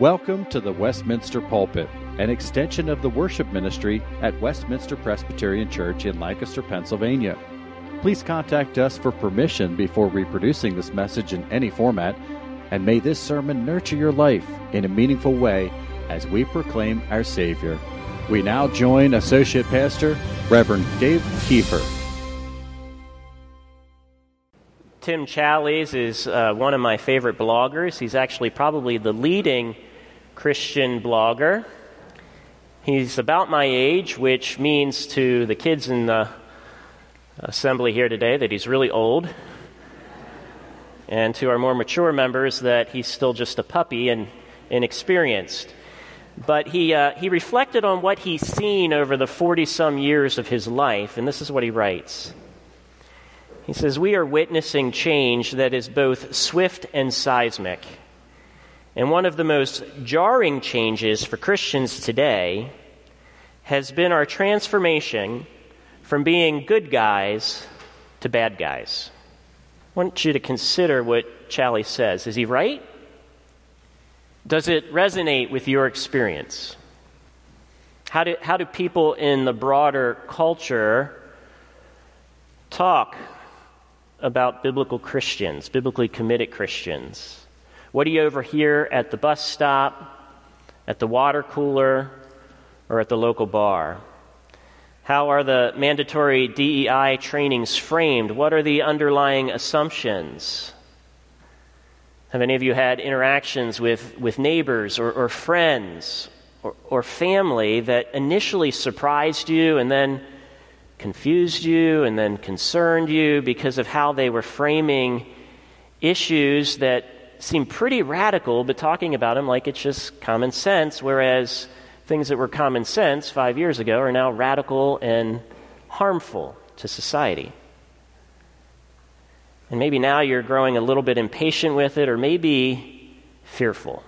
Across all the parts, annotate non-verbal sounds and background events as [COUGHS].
Welcome to the Westminster Pulpit, an extension of the worship ministry at Westminster Presbyterian Church in Lancaster, Pennsylvania. Please contact us for permission before reproducing this message in any format, and may this sermon nurture your life in a meaningful way as we proclaim our Savior. We now join Associate Pastor Reverend Dave Kiefer. Tim Challies is uh, one of my favorite bloggers. He's actually probably the leading Christian blogger. He's about my age, which means to the kids in the assembly here today that he's really old, and to our more mature members that he's still just a puppy and inexperienced. But he, uh, he reflected on what he's seen over the 40 some years of his life, and this is what he writes. He says, We are witnessing change that is both swift and seismic. And one of the most jarring changes for Christians today has been our transformation from being good guys to bad guys. I want you to consider what Challies says. Is he right? Does it resonate with your experience? How do, how do people in the broader culture talk about biblical Christians, biblically committed Christians? What do you overhear at the bus stop, at the water cooler, or at the local bar? How are the mandatory DEI trainings framed? What are the underlying assumptions? Have any of you had interactions with, with neighbors or, or friends or, or family that initially surprised you and then confused you and then concerned you because of how they were framing issues that seem pretty radical, but talking about them like it's just common sense, whereas things that were common sense five years ago are now radical and harmful to society. And maybe now you're growing a little bit impatient with it, or maybe fearful.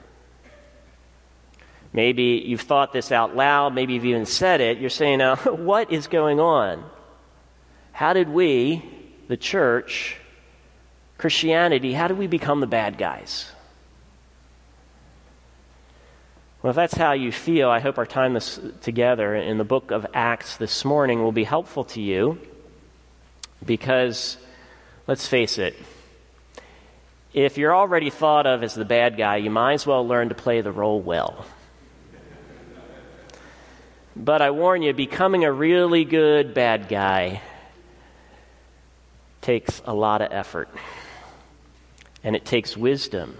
Maybe you've thought this out loud, maybe you've even said it. You're saying, now, [LAUGHS] what is going on? How did we, the church, Christianity, how do we become the bad guys? Well, if that's how you feel, I hope our time this, together in the book of Acts this morning will be helpful to you because, let's face it, if you're already thought of as the bad guy, you might as well learn to play the role well. But I warn you, becoming a really good bad guy takes a lot of effort and it takes wisdom.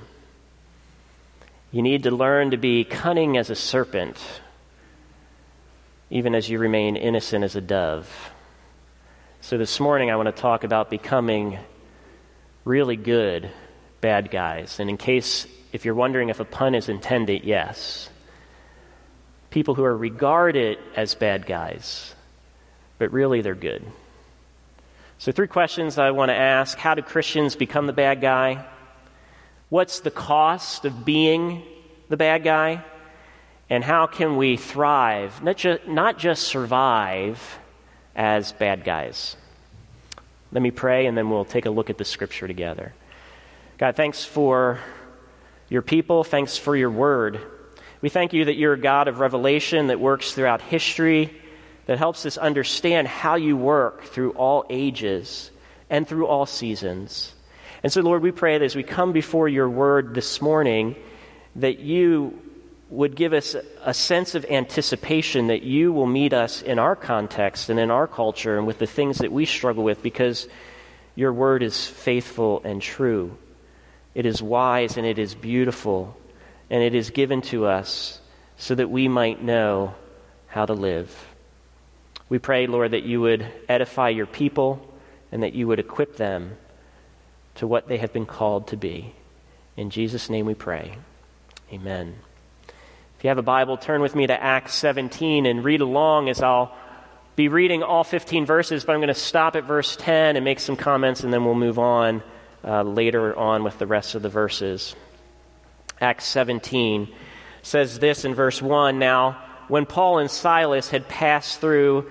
You need to learn to be cunning as a serpent, even as you remain innocent as a dove. So, this morning I want to talk about becoming really good bad guys. And in case, if you're wondering if a pun is intended, yes. People who are regarded as bad guys, but really they're good. So, three questions I want to ask How do Christians become the bad guy? What's the cost of being the bad guy? And how can we thrive, not, ju- not just survive, as bad guys? Let me pray, and then we'll take a look at the scripture together. God, thanks for your people. Thanks for your word. We thank you that you're a God of revelation that works throughout history that helps us understand how you work through all ages and through all seasons. And so, Lord, we pray that as we come before your word this morning, that you would give us a sense of anticipation that you will meet us in our context and in our culture and with the things that we struggle with because your word is faithful and true. It is wise and it is beautiful, and it is given to us so that we might know how to live. We pray, Lord, that you would edify your people and that you would equip them to what they have been called to be. In Jesus' name we pray. Amen. If you have a Bible, turn with me to Acts 17 and read along as I'll be reading all 15 verses, but I'm going to stop at verse 10 and make some comments, and then we'll move on uh, later on with the rest of the verses. Acts 17 says this in verse 1 Now, when Paul and Silas had passed through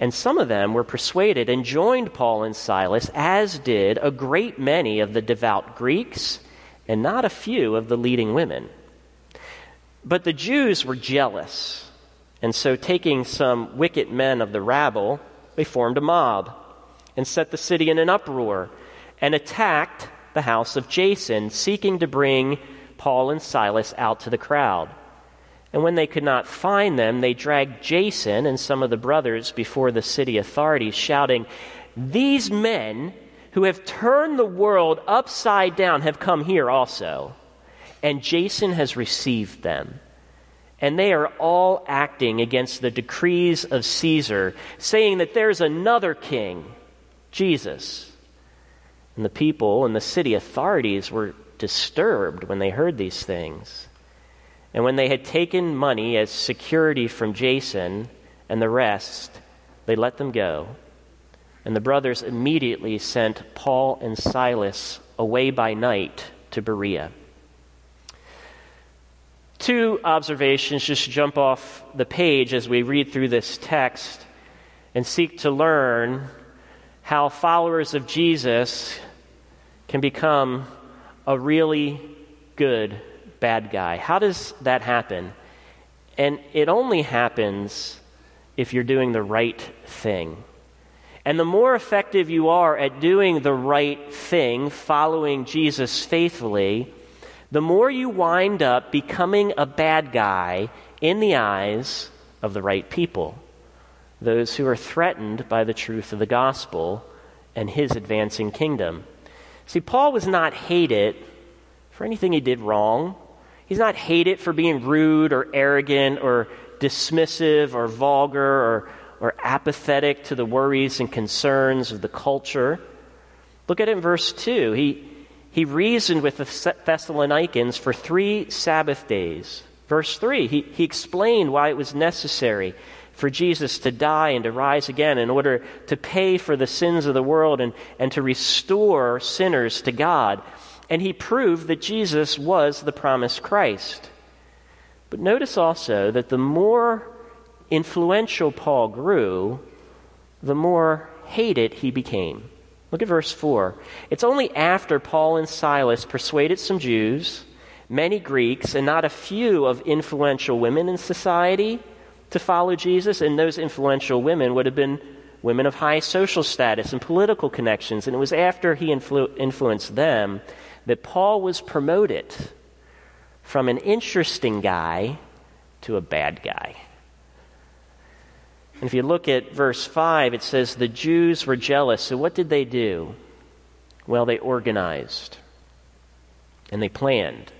And some of them were persuaded and joined Paul and Silas, as did a great many of the devout Greeks, and not a few of the leading women. But the Jews were jealous, and so taking some wicked men of the rabble, they formed a mob and set the city in an uproar and attacked the house of Jason, seeking to bring Paul and Silas out to the crowd. And when they could not find them, they dragged Jason and some of the brothers before the city authorities, shouting, These men who have turned the world upside down have come here also. And Jason has received them. And they are all acting against the decrees of Caesar, saying that there's another king, Jesus. And the people and the city authorities were disturbed when they heard these things. And when they had taken money as security from Jason and the rest, they let them go. And the brothers immediately sent Paul and Silas away by night to Berea. Two observations just jump off the page as we read through this text and seek to learn how followers of Jesus can become a really good bad guy. How does that happen? And it only happens if you're doing the right thing. And the more effective you are at doing the right thing, following Jesus faithfully, the more you wind up becoming a bad guy in the eyes of the right people, those who are threatened by the truth of the gospel and his advancing kingdom. See, Paul was not hated for anything he did wrong. He's not hated for being rude or arrogant or dismissive or vulgar or, or apathetic to the worries and concerns of the culture. Look at it in verse 2. He, he reasoned with the Thessalonians for three Sabbath days. Verse 3, he, he explained why it was necessary for Jesus to die and to rise again in order to pay for the sins of the world and, and to restore sinners to God and he proved that Jesus was the promised Christ. But notice also that the more influential Paul grew, the more hated he became. Look at verse 4. It's only after Paul and Silas persuaded some Jews, many Greeks, and not a few of influential women in society to follow Jesus, and those influential women would have been women of high social status and political connections. And it was after he influ- influenced them that Paul was promoted from an interesting guy to a bad guy. And if you look at verse 5, it says the Jews were jealous. So what did they do? Well, they organized and they planned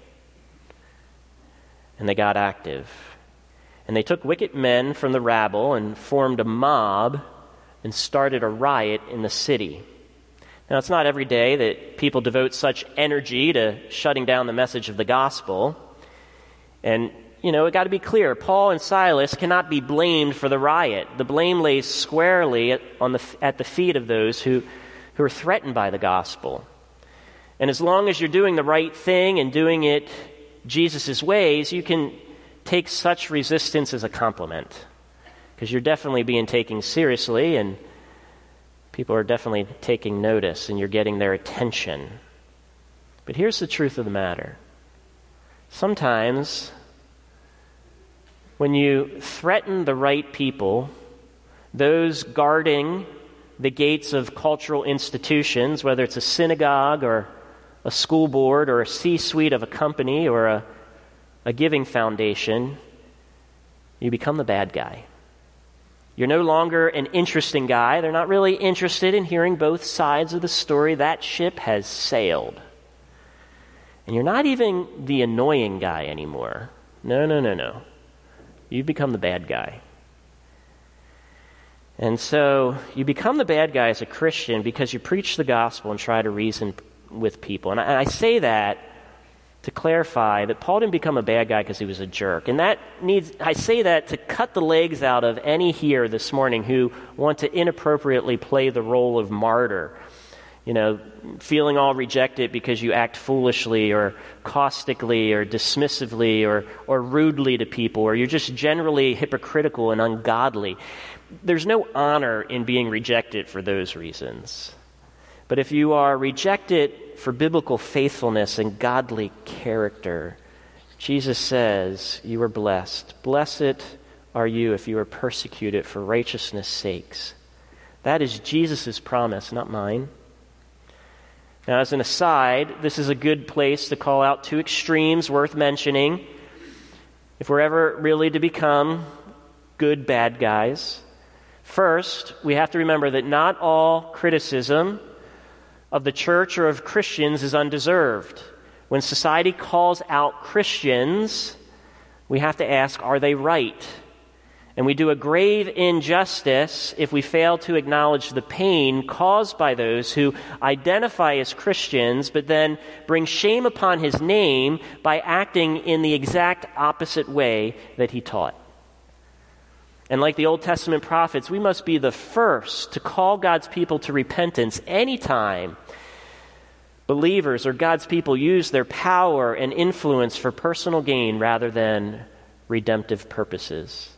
and they got active. And they took wicked men from the rabble and formed a mob and started a riot in the city. Now, it's not every day that people devote such energy to shutting down the message of the gospel. And, you know, it got to be clear Paul and Silas cannot be blamed for the riot. The blame lays squarely at, on the, at the feet of those who, who are threatened by the gospel. And as long as you're doing the right thing and doing it Jesus' ways, you can take such resistance as a compliment. Because you're definitely being taken seriously and people are definitely taking notice and you're getting their attention. But here's the truth of the matter sometimes when you threaten the right people, those guarding the gates of cultural institutions, whether it's a synagogue or a school board or a C suite of a company or a, a giving foundation, you become the bad guy. You're no longer an interesting guy. They're not really interested in hearing both sides of the story. That ship has sailed. And you're not even the annoying guy anymore. No, no, no, no. You've become the bad guy. And so you become the bad guy as a Christian because you preach the gospel and try to reason with people. And I, I say that to clarify that Paul didn't become a bad guy because he was a jerk. And that needs, I say that to cut the legs out of any here this morning who want to inappropriately play the role of martyr. You know, feeling all rejected because you act foolishly or caustically or dismissively or, or rudely to people, or you're just generally hypocritical and ungodly. There's no honor in being rejected for those reasons. But if you are rejected for biblical faithfulness and godly character, Jesus says, You are blessed. Blessed are you if you are persecuted for righteousness' sakes. That is Jesus' promise, not mine. Now, as an aside, this is a good place to call out two extremes worth mentioning. If we're ever really to become good bad guys, first, we have to remember that not all criticism of the church or of Christians is undeserved. When society calls out Christians, we have to ask, are they right? And we do a grave injustice if we fail to acknowledge the pain caused by those who identify as Christians, but then bring shame upon his name by acting in the exact opposite way that he taught. And like the Old Testament prophets, we must be the first to call God's people to repentance anytime believers or God's people use their power and influence for personal gain rather than redemptive purposes.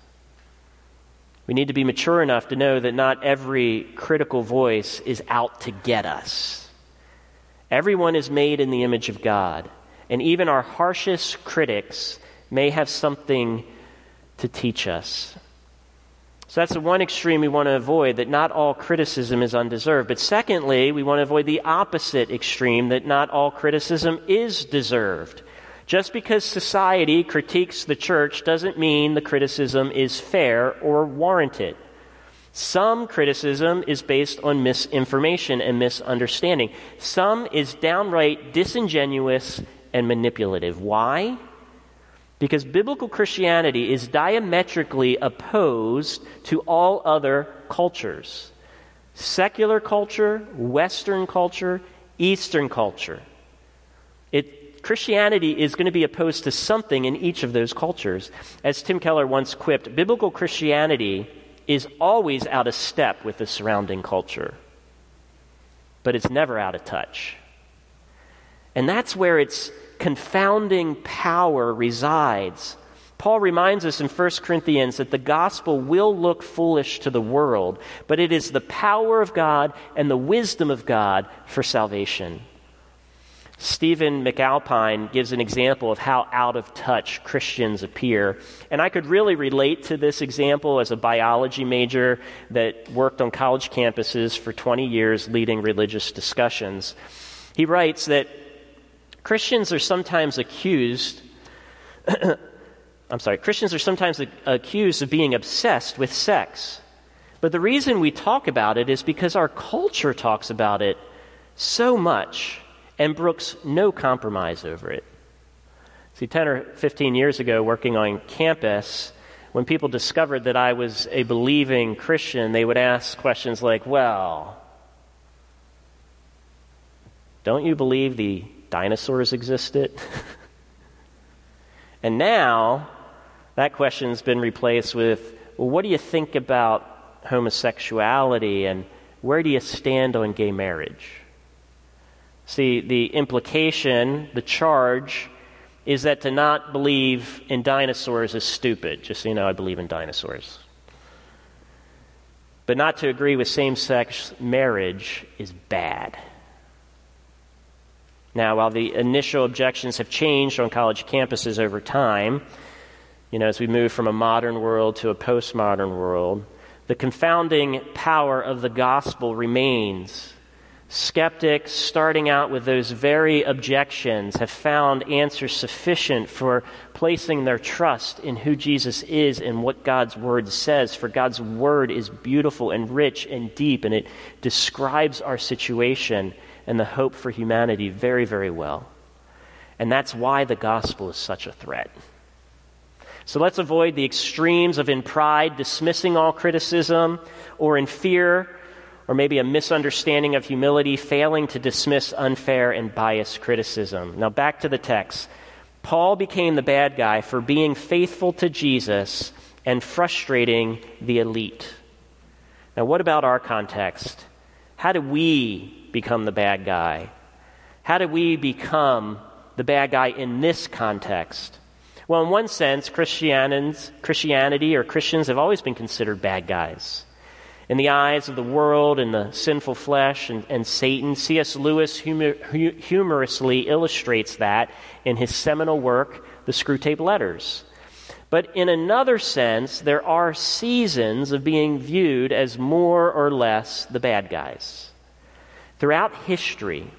We need to be mature enough to know that not every critical voice is out to get us. Everyone is made in the image of God, and even our harshest critics may have something to teach us. So that's the one extreme we want to avoid, that not all criticism is undeserved. But secondly, we want to avoid the opposite extreme, that not all criticism is deserved. Just because society critiques the church doesn't mean the criticism is fair or warranted. Some criticism is based on misinformation and misunderstanding. Some is downright disingenuous and manipulative. Why? Because biblical Christianity is diametrically opposed to all other cultures secular culture, Western culture, Eastern culture. It, Christianity is going to be opposed to something in each of those cultures. As Tim Keller once quipped, biblical Christianity is always out of step with the surrounding culture, but it's never out of touch. And that's where it's confounding power resides. Paul reminds us in 1 Corinthians that the gospel will look foolish to the world, but it is the power of God and the wisdom of God for salvation. Stephen McAlpine gives an example of how out of touch Christians appear. And I could really relate to this example as a biology major that worked on college campuses for 20 years leading religious discussions. He writes that Christians are sometimes accused, [COUGHS] I'm sorry, Christians are sometimes accused of being obsessed with sex. But the reason we talk about it is because our culture talks about it so much and brooks no compromise over it. See, 10 or 15 years ago, working on campus, when people discovered that I was a believing Christian, they would ask questions like, Well, don't you believe the dinosaurs existed? and now that question's been replaced with well, what do you think about homosexuality and where do you stand on gay marriage? See, the implication, the charge, is that to not believe in dinosaurs is stupid. Just so you know, I believe in dinosaurs. But not to agree with same sex marriage is bad. Now, while the initial objections have changed on college campuses over time, you know, as we move from a modern world to a postmodern world, the confounding power of the gospel remains. Skeptics, starting out with those very objections, have found answers sufficient for placing their trust in who Jesus is and what God's Word says. For God's Word is beautiful and rich and deep, and it describes our situation and the hope for humanity very, very well. And that's why the gospel is such a threat. So let's avoid the extremes of in pride dismissing all criticism, or in fear or maybe a misunderstanding of humility, failing to dismiss unfair and biased criticism. Now, back to the text. Paul became the bad guy for being faithful to Jesus and frustrating the elite. Now, what about our context? How do we become the bad guy? How do we become the bad guy in this context? Well, in one sense, Christianity or Christians have always been considered bad guys. In the eyes of the world and the sinful flesh and, and Satan, C.S. Lewis humor, humorously illustrates that in his seminal work, The Screwtape Letters. But in another sense, there are seasons of being viewed as more or less the bad guys. Throughout history,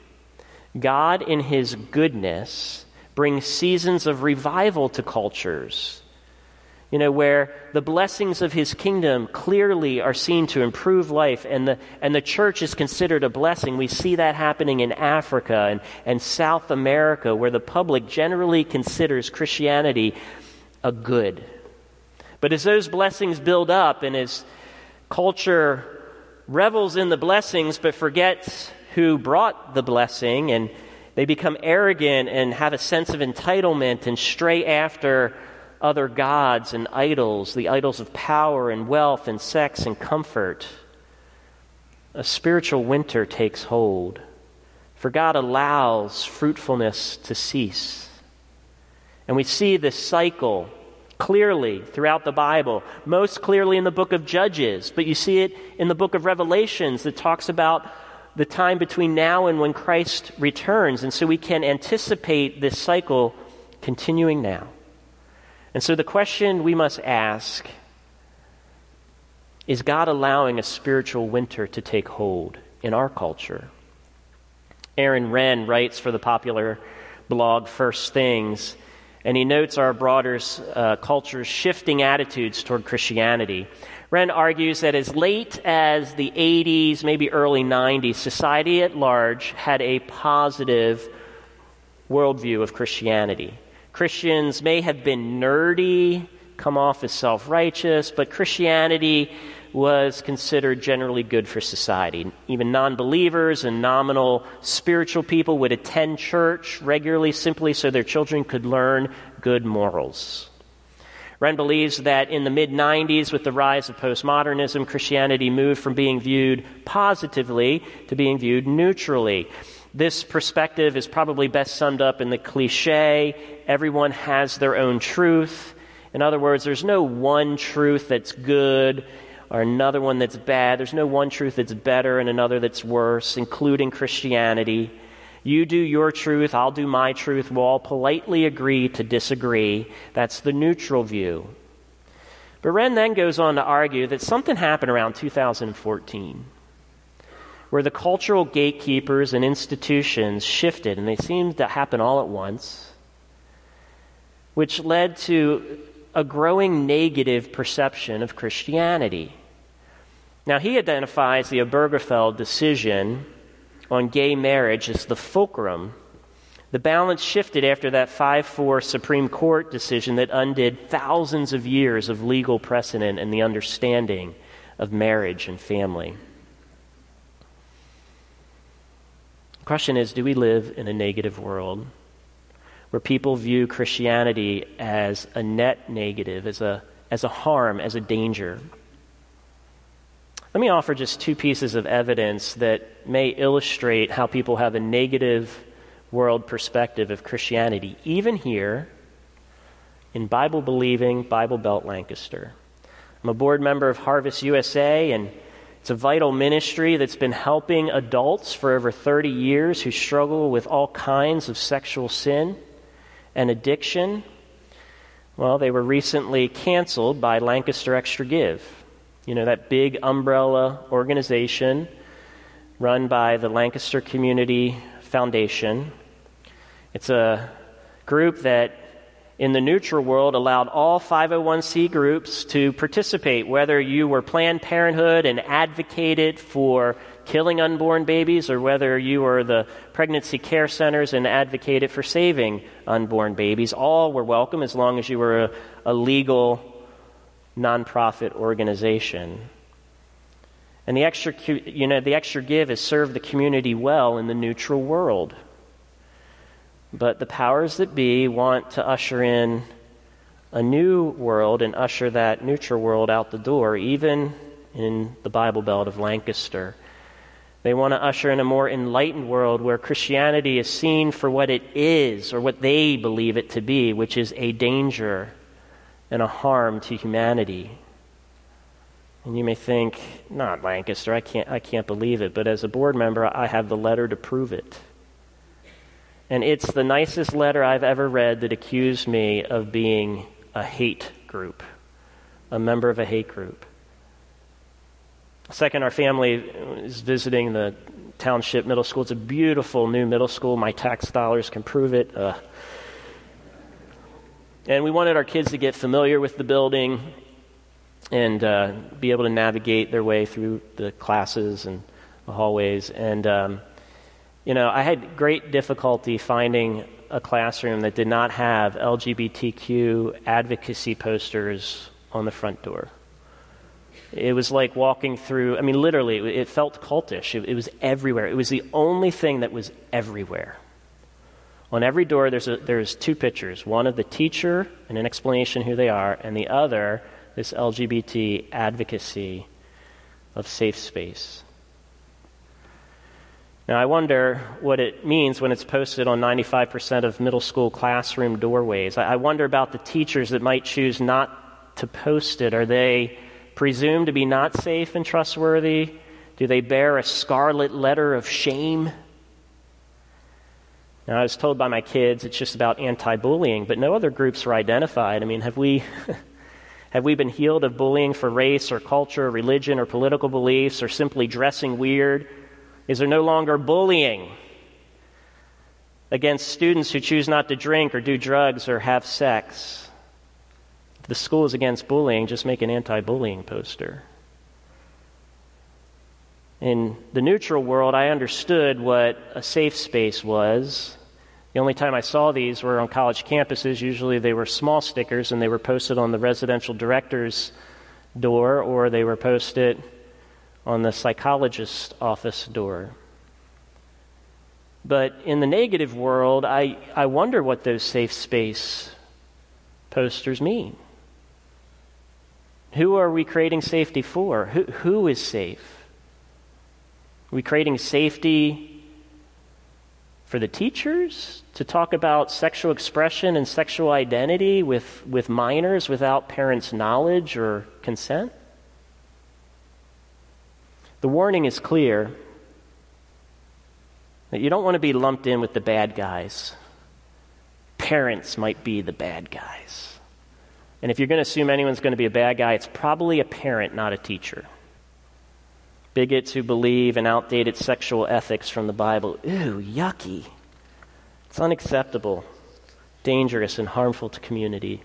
God, in his goodness, brings seasons of revival to cultures. You know, where the blessings of his kingdom clearly are seen to improve life, and the, and the church is considered a blessing. We see that happening in Africa and, and South America, where the public generally considers Christianity a good. But as those blessings build up and as culture revels in the blessings but forgets who brought the blessing and they become arrogant and have a sense of entitlement and stray after other gods and idols, the idols of power and wealth and sex and comfort. A spiritual winter takes hold, for God allows fruitfulness to cease. And we see this cycle clearly throughout the Bible, most clearly in the book of Judges, but you see it in the book of Revelations that talks about the time between now and when Christ returns. And so we can anticipate this cycle continuing now. And so the question we must ask is God allowing a spiritual winter to take hold in our culture? Aaron Renn writes for the popular blog First Things and he notes our broader uh, culture's shifting attitudes toward Christianity. Renn argues that as late as the 80s, maybe early 90s, society at large had a positive worldview of Christianity. Christians may have been nerdy, come off as self righteous, but Christianity was considered generally good for society. Even non believers and nominal spiritual people would attend church regularly simply so their children could learn good morals. Renn believes that in the mid 90s, with the rise of postmodernism, Christianity moved from being viewed positively to being viewed neutrally. This perspective is probably best summed up in the cliche everyone has their own truth. In other words, there's no one truth that's good or another one that's bad. There's no one truth that's better and another that's worse, including Christianity. You do your truth, I'll do my truth. We'll all politely agree to disagree. That's the neutral view. But Renn then goes on to argue that something happened around 2014 where the cultural gatekeepers and institutions shifted, and they seemed to happen all at once, which led to a growing negative perception of Christianity. Now, he identifies the Obergefell decision on gay marriage as the fulcrum. The balance shifted after that 5 4 Supreme Court decision that undid thousands of years of legal precedent and the understanding of marriage and family. The question is do we live in a negative world? Where people view Christianity as a net negative, as a, as a harm, as a danger. Let me offer just two pieces of evidence that may illustrate how people have a negative world perspective of Christianity, even here in Bible believing Bible Belt Lancaster. I'm a board member of Harvest USA, and it's a vital ministry that's been helping adults for over 30 years who struggle with all kinds of sexual sin and addiction, well, they were recently canceled by Lancaster Extra Give. You know, that big umbrella organization run by the Lancaster Community Foundation. It's a group that in the neutral world allowed all 501c groups to participate, whether you were Planned Parenthood and advocated for killing unborn babies or whether you were the pregnancy care centers and advocated for saving unborn babies. All were welcome as long as you were a, a legal nonprofit organization. And the extra, you know, the extra give is served the community well in the neutral world. But the powers that be want to usher in a new world and usher that neutral world out the door, even in the Bible Belt of Lancaster. They want to usher in a more enlightened world where Christianity is seen for what it is or what they believe it to be, which is a danger and a harm to humanity. And you may think, not Lancaster, I can't, I can't believe it. But as a board member, I have the letter to prove it. And it's the nicest letter I've ever read that accused me of being a hate group, a member of a hate group. Second, our family is visiting the township middle school. It's a beautiful new middle school. My tax dollars can prove it. Uh, and we wanted our kids to get familiar with the building and uh, be able to navigate their way through the classes and the hallways. And, um, you know, I had great difficulty finding a classroom that did not have LGBTQ advocacy posters on the front door. It was like walking through, I mean, literally, it felt cultish. It, it, was everywhere. It was the only thing that was everywhere. On every door, there's, a, there's two pictures one of the teacher and an explanation who they are, and the other, this LGBT advocacy of safe space. Now, I wonder what it means when it's posted on 95% of middle school classroom doorways. I wonder about the teachers that might choose not to post it. Are they presumed to be not safe and trustworthy? Do they bear a scarlet letter of shame? Now, I was told by my kids it's just about anti bullying, but no other groups were identified. I mean, have we. [LAUGHS] Have we been healed of bullying for race or culture, or religion or political beliefs, or simply dressing weird is there no longer bullying against students who choose not to drink or do drugs or have sex? The school is against bullying, just make an anti bullying poster. In the neutral world, I understood what a safe space was. The only time I saw these were on college campuses. Usually they were small stickers and they were posted on the residential director's door or they were posted on the psychologist's office door. But in the negative world, I, I wonder what those safe space posters mean. Who are we creating safety for? Who, who is safe? Are we creating safety for the teachers to talk about sexual expression and sexual identity with, with minors without parents' knowledge or consent? The warning is clear that you don't want to be lumped in with the bad guys. Parents might be the bad guys. And if you're going to assume anyone's going to be a bad guy, it's probably a parent, not a teacher. Bigots who believe in outdated sexual ethics from the Bible. Ooh, yucky. It's unacceptable, dangerous, and harmful to community.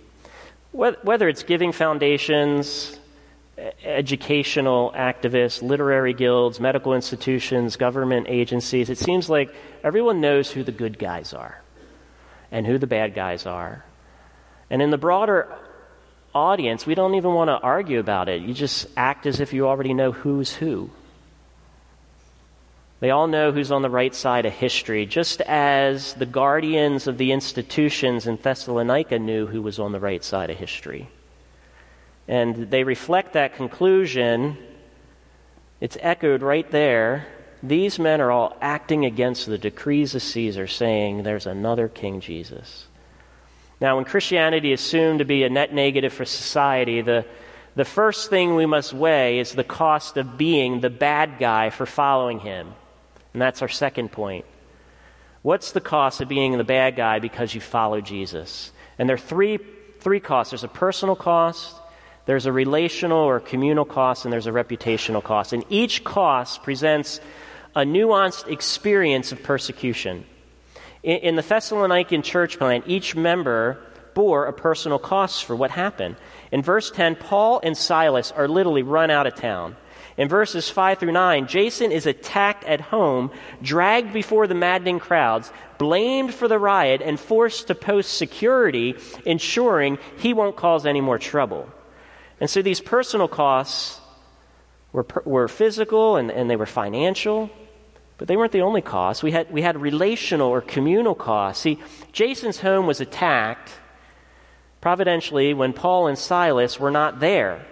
Whether it's giving foundations, educational activists, literary guilds, medical institutions, government agencies, it seems like everyone knows who the good guys are and who the bad guys are. And in the broader audience, we don't even want to argue about it. You just act as if you already know who's who. They all know who's on the right side of history, just as the guardians of the institutions in Thessalonica knew who was on the right side of history. And they reflect that conclusion. It's echoed right there. These men are all acting against the decrees of Caesar, saying there's another King Jesus. Now, when Christianity is assumed to be a net negative for society, the, the first thing we must weigh is the cost of being the bad guy for following him. And that's our second point. What's the cost of being the bad guy because you follow Jesus? And there are three, three costs there's a personal cost, there's a relational or communal cost, and there's a reputational cost. And each cost presents a nuanced experience of persecution. In, in the Thessalonican church plan, each member bore a personal cost for what happened. In verse 10, Paul and Silas are literally run out of town. In verses 5 through 9, Jason is attacked at home, dragged before the maddening crowds, blamed for the riot, and forced to post security, ensuring he won't cause any more trouble. And so these personal costs were, were physical and, and they were financial, but they weren't the only costs. We had, we had relational or communal costs. See, Jason's home was attacked providentially when Paul and Silas were not there.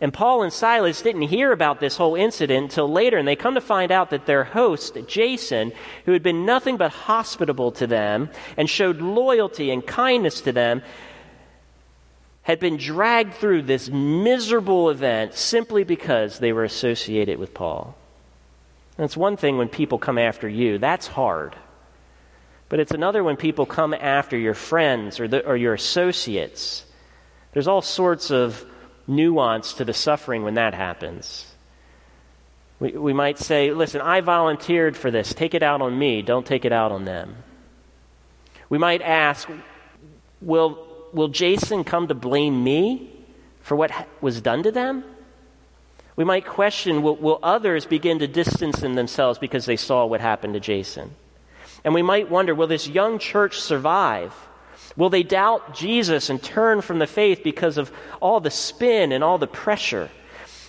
And Paul and Silas didn't hear about this whole incident until later, and they come to find out that their host, Jason, who had been nothing but hospitable to them and showed loyalty and kindness to them, had been dragged through this miserable event simply because they were associated with Paul. And it's one thing when people come after you, that's hard. But it's another when people come after your friends or, the, or your associates. There's all sorts of nuance to the suffering when that happens. We, we might say, listen, I volunteered for this. Take it out on me. Don't take it out on them. We might ask, will will Jason come to blame me for what was done to them? We might question will, will others begin to distance themselves because they saw what happened to Jason? And we might wonder will this young church survive? Will they doubt Jesus and turn from the faith because of all the spin and all the pressure?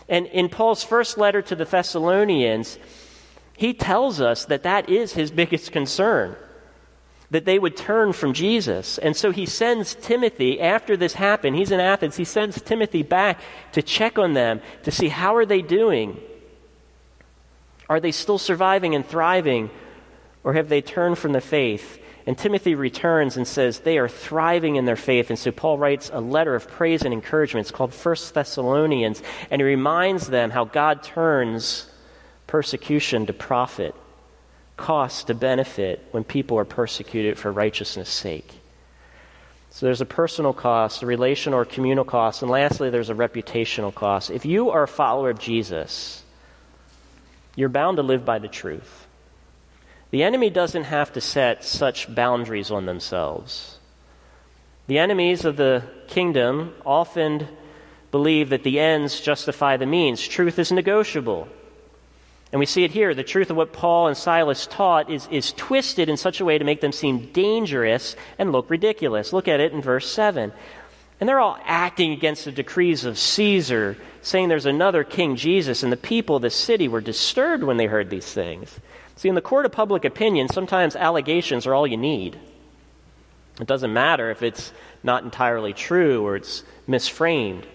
And in Paul's first letter to the Thessalonians, he tells us that that is his biggest concern that they would turn from Jesus. And so he sends Timothy, after this happened, he's in Athens, he sends Timothy back to check on them, to see how are they doing? Are they still surviving and thriving? Or have they turned from the faith? And Timothy returns and says they are thriving in their faith. And so Paul writes a letter of praise and encouragement. It's called First Thessalonians. And he reminds them how God turns persecution to profit cost to benefit when people are persecuted for righteousness' sake. So there's a personal cost, a relational or communal cost, and lastly, there's a reputational cost. If you are a follower of Jesus, you're bound to live by the truth. The enemy doesn't have to set such boundaries on themselves. The enemies of the kingdom often believe that the ends justify the means. Truth is negotiable. And we see it here. The truth of what Paul and Silas taught is, is twisted in such a way to make them seem dangerous and look ridiculous. Look at it in verse 7. And they're all acting against the decrees of Caesar, saying there's another King Jesus, and the people of the city were disturbed when they heard these things. See, in the court of public opinion, sometimes allegations are all you need. It doesn't matter if it's not entirely true or it's misframed.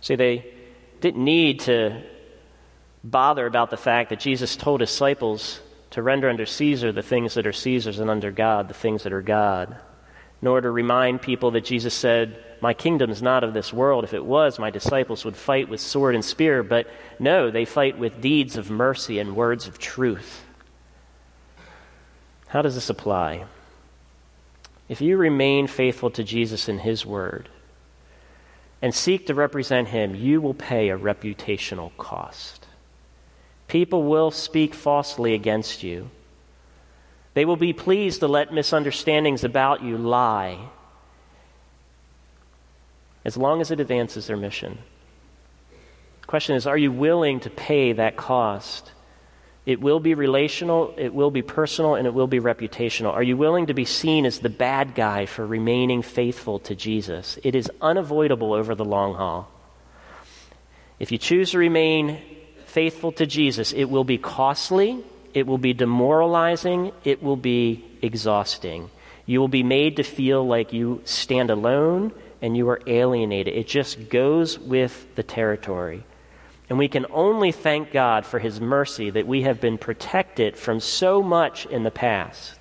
See, they didn't need to bother about the fact that Jesus told his disciples to render unto Caesar the things that are Caesar's and under God the things that are God, nor to remind people that Jesus said, My kingdom is not of this world. If it was, my disciples would fight with sword and spear. But no, they fight with deeds of mercy and words of truth. How does this apply? If you remain faithful to Jesus and his word, and seek to represent him, you will pay a reputational cost. People will speak falsely against you. They will be pleased to let misunderstandings about you lie as long as it advances their mission. The question is are you willing to pay that cost it will be relational, it will be personal, and it will be reputational. Are you willing to be seen as the bad guy for remaining faithful to Jesus? It is unavoidable over the long haul. If you choose to remain faithful to Jesus, it will be costly, it will be demoralizing, it will be exhausting. You will be made to feel like you stand alone and you are alienated. It just goes with the territory. And we can only thank God for His mercy that we have been protected from so much in the past.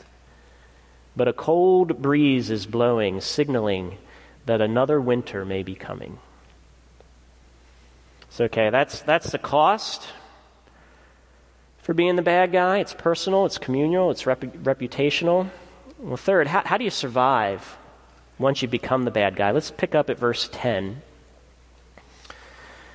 But a cold breeze is blowing, signaling that another winter may be coming. So, okay, that's, that's the cost for being the bad guy. It's personal, it's communal, it's rep- reputational. Well, third, how, how do you survive once you become the bad guy? Let's pick up at verse 10.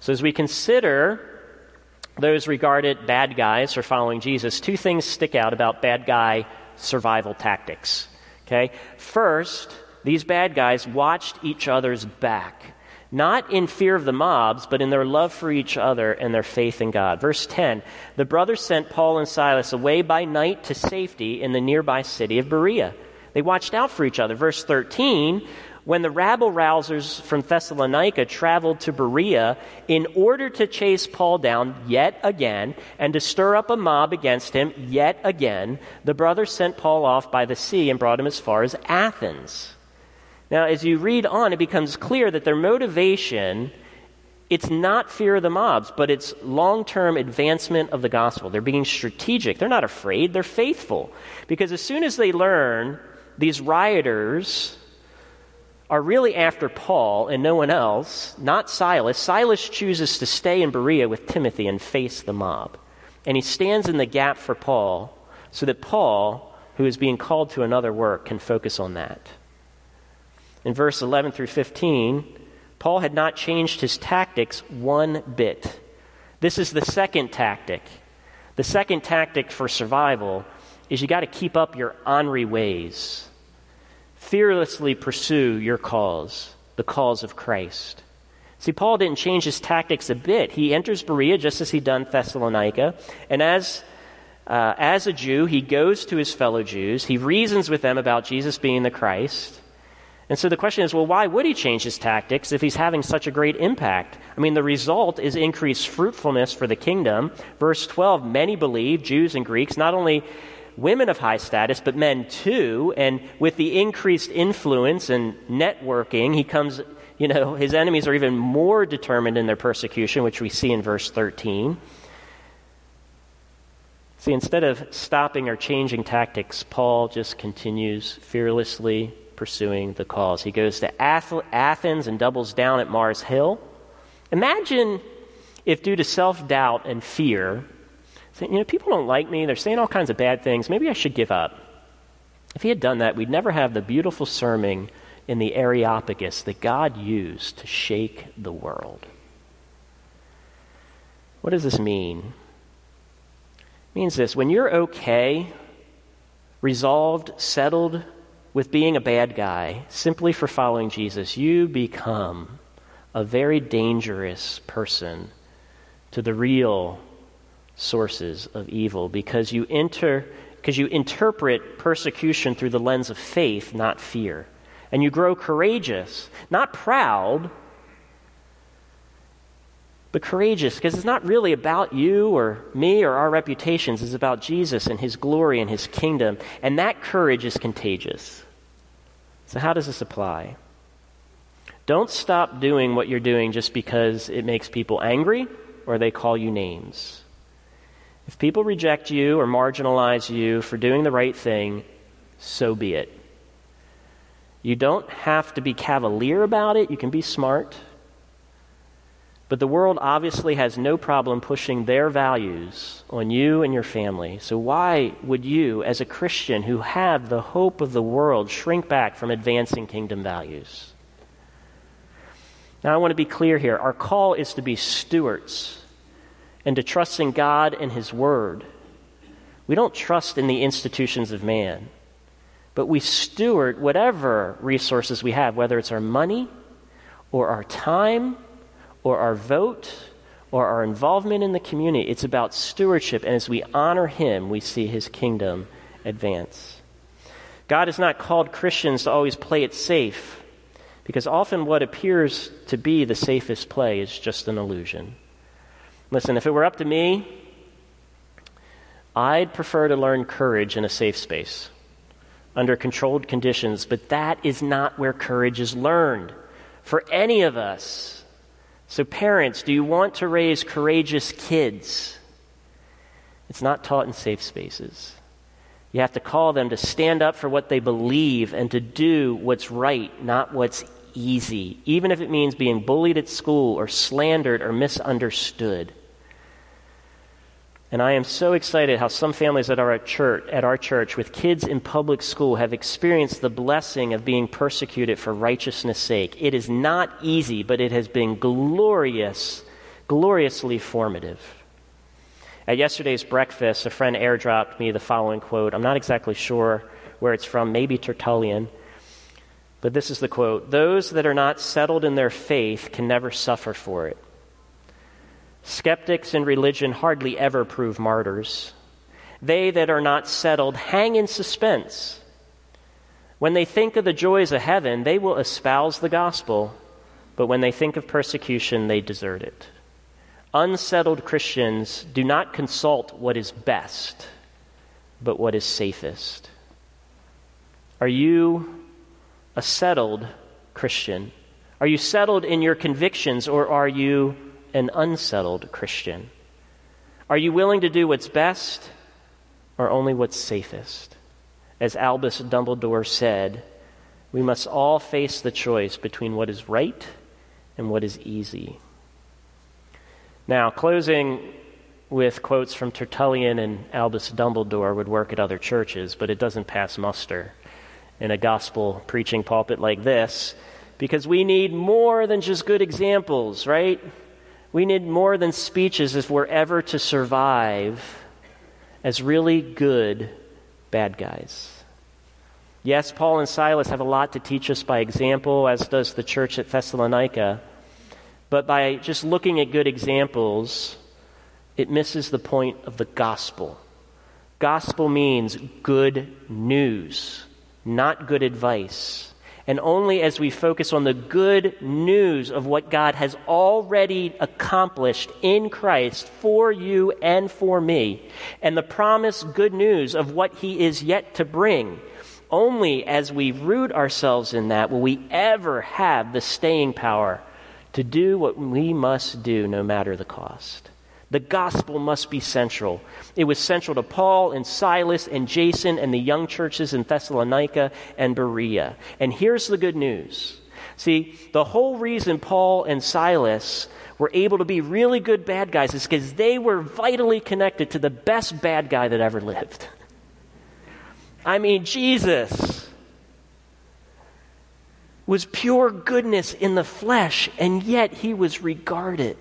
So, as we consider those regarded bad guys for following Jesus, two things stick out about bad guy survival tactics. Okay? First, these bad guys watched each other's back, not in fear of the mobs, but in their love for each other and their faith in God. Verse 10 The brothers sent Paul and Silas away by night to safety in the nearby city of Berea. They watched out for each other. Verse 13 when the rabble rousers from Thessalonica traveled to Berea in order to chase Paul down yet again and to stir up a mob against him yet again, the brothers sent Paul off by the sea and brought him as far as Athens. Now, as you read on, it becomes clear that their motivation it's not fear of the mobs, but it's long term advancement of the gospel. They're being strategic. They're not afraid, they're faithful. Because as soon as they learn these rioters are really after Paul and no one else, not Silas. Silas chooses to stay in Berea with Timothy and face the mob. And he stands in the gap for Paul so that Paul, who is being called to another work, can focus on that. In verse 11 through 15, Paul had not changed his tactics one bit. This is the second tactic. The second tactic for survival is you got to keep up your ornery ways fearlessly pursue your cause, the cause of Christ. See, Paul didn't change his tactics a bit. He enters Berea just as he'd done Thessalonica, and as uh, as a Jew, he goes to his fellow Jews. He reasons with them about Jesus being the Christ. And so the question is well, why would he change his tactics if he's having such a great impact? I mean, the result is increased fruitfulness for the kingdom. Verse 12 many believe, Jews and Greeks, not only women of high status, but men too. And with the increased influence and networking, he comes, you know, his enemies are even more determined in their persecution, which we see in verse 13. See, instead of stopping or changing tactics, Paul just continues fearlessly pursuing the cause. He goes to Athens and doubles down at Mars Hill. Imagine if, due to self doubt and fear, saying, you know, people don't like me. They're saying all kinds of bad things. Maybe I should give up. If he had done that, we'd never have the beautiful sermon in the Areopagus that God used to shake the world. What does this mean? It means this when you're okay, resolved, settled with being a bad guy simply for following Jesus, you become a very dangerous person to the real sources of evil because you enter because you interpret persecution through the lens of faith, not fear. And you grow courageous, not proud, but courageous because it's not really about you or me or our reputations. It's about Jesus and his glory and his kingdom. And that courage is contagious. So, how does this apply? Don't stop doing what you're doing just because it makes people angry or they call you names. If people reject you or marginalize you for doing the right thing, so be it. You don't have to be cavalier about it, you can be smart. But the world obviously has no problem pushing their values on you and your family. So, why would you, as a Christian who have the hope of the world, shrink back from advancing kingdom values? Now, I want to be clear here. Our call is to be stewards and to trust in God and His Word. We don't trust in the institutions of man, but we steward whatever resources we have, whether it's our money or our time or our vote or our involvement in the community. It's about stewardship, and as we honor Him, we see His kingdom advance. God has not called Christians to always play it safe, because often what appears to be the safest play is just an illusion. Listen, if it were up to me, I'd prefer to learn courage in a safe space, under controlled conditions, but that is not where courage is learned for any of us. So, parents, do you want to raise courageous kids? It's not taught in safe spaces. You have to call them to stand up for what they believe and to do what's right, not what's easy, even if it means being bullied at school or slandered or misunderstood. And I am so excited how some families at our church, at our church with kids in public school have experienced the blessing of being persecuted for righteousness' sake. It is not easy, but it has been glorious, gloriously formative. At yesterday's breakfast, a friend airdropped me the following quote. I'm not exactly sure where it's from, maybe Tertullian. But this is the quote Those that are not settled in their faith can never suffer for it. Skeptics in religion hardly ever prove martyrs. They that are not settled hang in suspense. When they think of the joys of heaven, they will espouse the gospel, but when they think of persecution, they desert it. Unsettled Christians do not consult what is best, but what is safest. Are you a settled Christian? Are you settled in your convictions, or are you an unsettled Christian? Are you willing to do what's best, or only what's safest? As Albus Dumbledore said, we must all face the choice between what is right and what is easy. Now, closing with quotes from Tertullian and Albus Dumbledore would work at other churches, but it doesn't pass muster in a gospel preaching pulpit like this because we need more than just good examples, right? We need more than speeches if we're ever to survive as really good bad guys. Yes, Paul and Silas have a lot to teach us by example, as does the church at Thessalonica. But by just looking at good examples, it misses the point of the gospel. Gospel means good news, not good advice. And only as we focus on the good news of what God has already accomplished in Christ for you and for me, and the promised good news of what He is yet to bring, only as we root ourselves in that will we ever have the staying power to do what we must do no matter the cost. The gospel must be central. It was central to Paul and Silas and Jason and the young churches in Thessalonica and Berea. And here's the good news. See, the whole reason Paul and Silas were able to be really good bad guys is because they were vitally connected to the best bad guy that ever lived. I mean, Jesus was pure goodness in the flesh, and yet he was regarded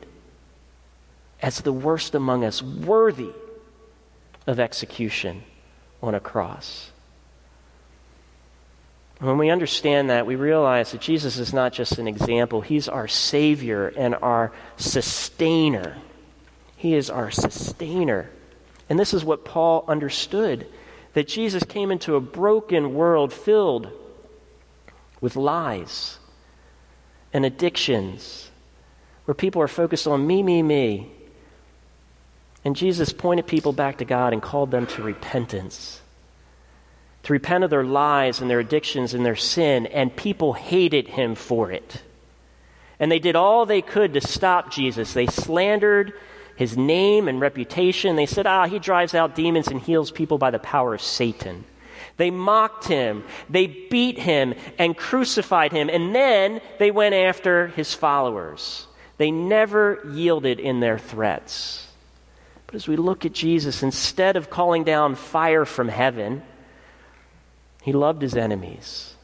as the worst among us, worthy of execution on a cross. When we understand that, we realize that Jesus is not just an example, He's our Savior and our sustainer. He is our sustainer. And this is what Paul understood that Jesus came into a broken world filled with lies and addictions, where people are focused on me, me, me. And Jesus pointed people back to God and called them to repentance. To repent of their lies and their addictions and their sin, and people hated him for it. And they did all they could to stop Jesus. They slandered his name and reputation. They said, ah, he drives out demons and heals people by the power of Satan. They mocked him, they beat him, and crucified him, and then they went after his followers. They never yielded in their threats. But as we look at Jesus, instead of calling down fire from heaven, he loved his enemies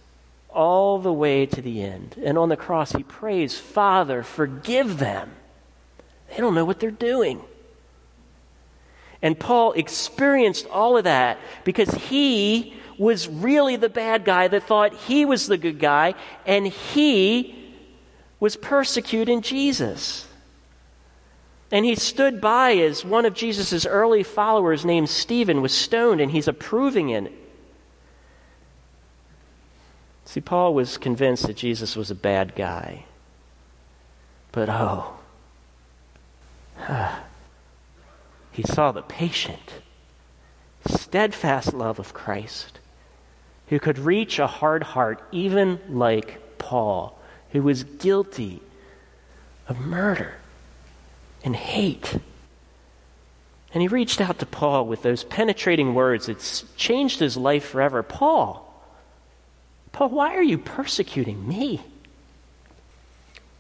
all the way to the end. And on the cross, he prays, Father, forgive them. They don't know what they're doing. And Paul experienced all of that because he was really the bad guy that thought he was the good guy, and he was persecuting Jesus. And he stood by as one of Jesus' early followers named Stephen was stoned, and he's approving it. See, Paul was convinced that Jesus was a bad guy. But oh, he saw the patient, steadfast love of Christ who could reach a hard heart, even like Paul, who was guilty of murder and hate. And he reached out to Paul with those penetrating words that changed his life forever. Paul, Paul, why are you persecuting me?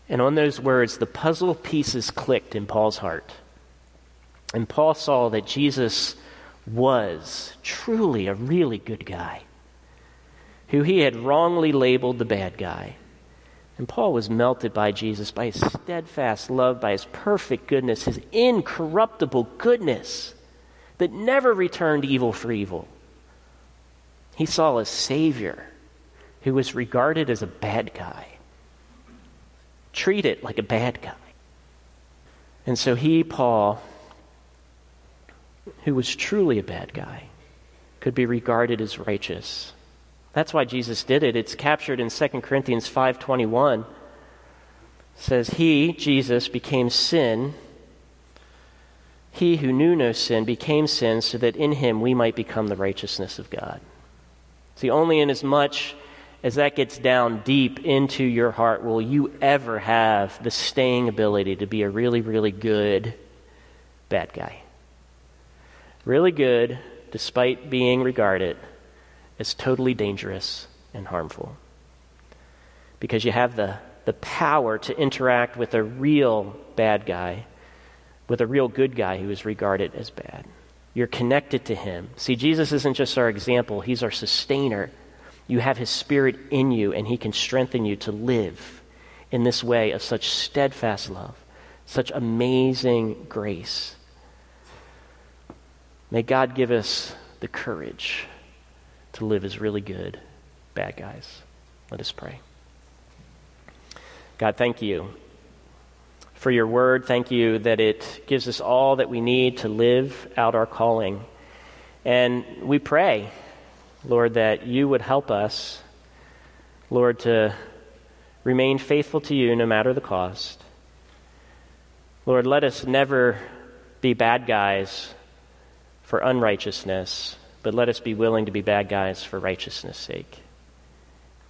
And on those words, the puzzle pieces clicked in Paul's heart. And Paul saw that Jesus was truly a really good guy, who he had wrongly labeled the bad guy. And Paul was melted by Jesus, by his steadfast love, by his perfect goodness, his incorruptible goodness that never returned evil for evil. He saw a Savior who was regarded as a bad guy, treated like a bad guy. And so he, Paul, who was truly a bad guy, could be regarded as righteous. That's why Jesus did it. It's captured in 2 Corinthians 5:21. says he, Jesus, became sin. He who knew no sin became sin so that in him we might become the righteousness of God. See, only in as much as that gets down deep into your heart will you ever have the staying ability to be a really, really good bad guy really good despite being regarded as totally dangerous and harmful. Because you have the, the power to interact with a real bad guy, with a real good guy who is regarded as bad. You're connected to him. See, Jesus isn't just our example, he's our sustainer. You have his spirit in you, and he can strengthen you to live in this way of such steadfast love, such amazing grace. May God give us the courage to live as really good bad guys. Let us pray. God, thank you for your word. Thank you that it gives us all that we need to live out our calling. And we pray, Lord, that you would help us, Lord, to remain faithful to you no matter the cost. Lord, let us never be bad guys for unrighteousness, but let us be willing to be bad guys for righteousness' sake.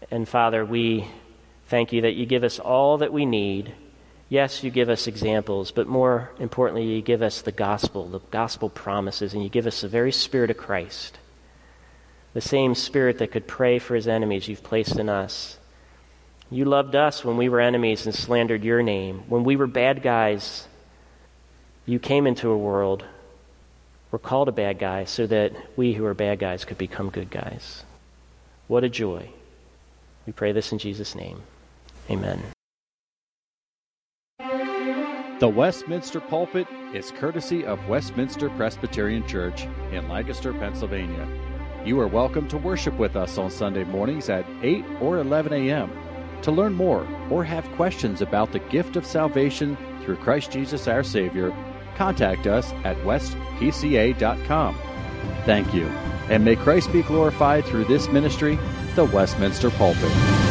And Father, we thank you that you give us all that we need. Yes, you give us examples, but more importantly, you give us the gospel, the gospel promises, and you give us the very Spirit of Christ. The same Spirit that could pray for his enemies you've placed in us. You loved us when we were enemies and slandered your name. When we were bad guys, you came into a world were called a bad guy so that we who are bad guys could become good guys. What a joy. We pray this in Jesus' name. Amen. The Westminster Pulpit is courtesy of Westminster Presbyterian Church in Lancaster, Pennsylvania. You are welcome to worship with us on Sunday mornings at 8 or 11 a.m. To learn more or have questions about the gift of salvation through Christ Jesus our Savior, contact us at westpca.com. Thank you, and may Christ be glorified through this ministry, the Westminster Pulpit.